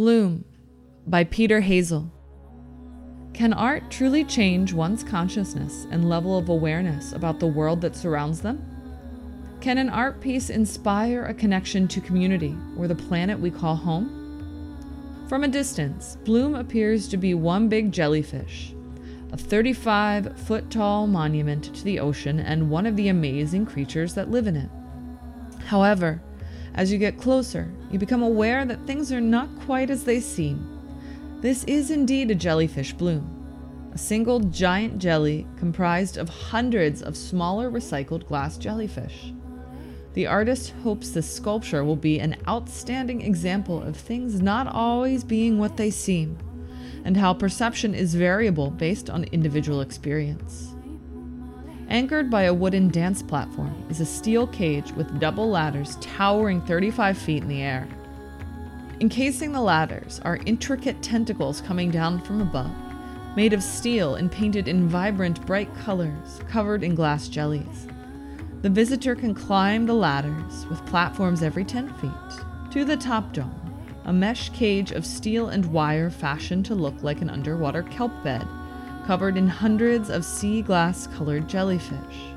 Bloom by Peter Hazel. Can art truly change one's consciousness and level of awareness about the world that surrounds them? Can an art piece inspire a connection to community or the planet we call home? From a distance, Bloom appears to be one big jellyfish, a 35 foot tall monument to the ocean and one of the amazing creatures that live in it. However, as you get closer, you become aware that things are not quite as they seem. This is indeed a jellyfish bloom, a single giant jelly comprised of hundreds of smaller recycled glass jellyfish. The artist hopes this sculpture will be an outstanding example of things not always being what they seem, and how perception is variable based on individual experience. Anchored by a wooden dance platform is a steel cage with double ladders towering 35 feet in the air. Encasing the ladders are intricate tentacles coming down from above, made of steel and painted in vibrant, bright colors, covered in glass jellies. The visitor can climb the ladders, with platforms every 10 feet, to the top dome, a mesh cage of steel and wire fashioned to look like an underwater kelp bed covered in hundreds of sea glass colored jellyfish.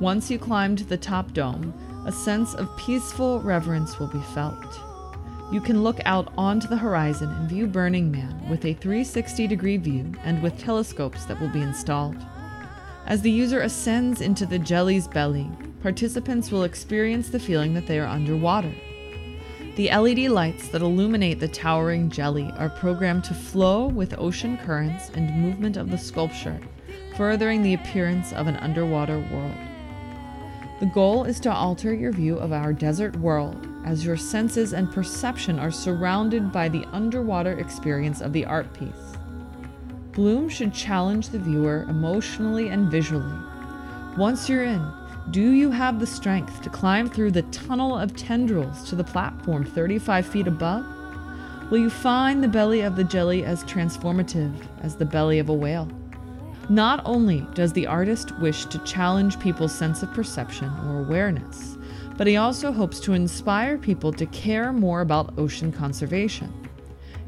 Once you climb to the top dome, a sense of peaceful reverence will be felt. You can look out onto the horizon and view Burning Man with a 360 degree view and with telescopes that will be installed. As the user ascends into the jelly's belly, participants will experience the feeling that they are underwater the LED lights that illuminate the towering jelly are programmed to flow with ocean currents and movement of the sculpture, furthering the appearance of an underwater world. The goal is to alter your view of our desert world as your senses and perception are surrounded by the underwater experience of the art piece. Bloom should challenge the viewer emotionally and visually. Once you're in, do you have the strength to climb through the tunnel of tendrils to the platform 35 feet above? Will you find the belly of the jelly as transformative as the belly of a whale? Not only does the artist wish to challenge people's sense of perception or awareness, but he also hopes to inspire people to care more about ocean conservation.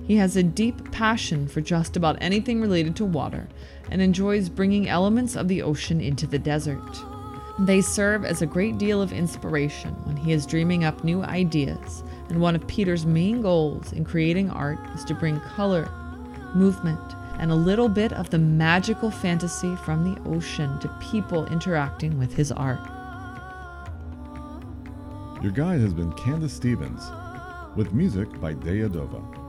He has a deep passion for just about anything related to water and enjoys bringing elements of the ocean into the desert. They serve as a great deal of inspiration when he is dreaming up new ideas, and one of Peter's main goals in creating art is to bring color, movement, and a little bit of the magical fantasy from the ocean to people interacting with his art. Your guide has been Candace Stevens, with music by Daya Dova.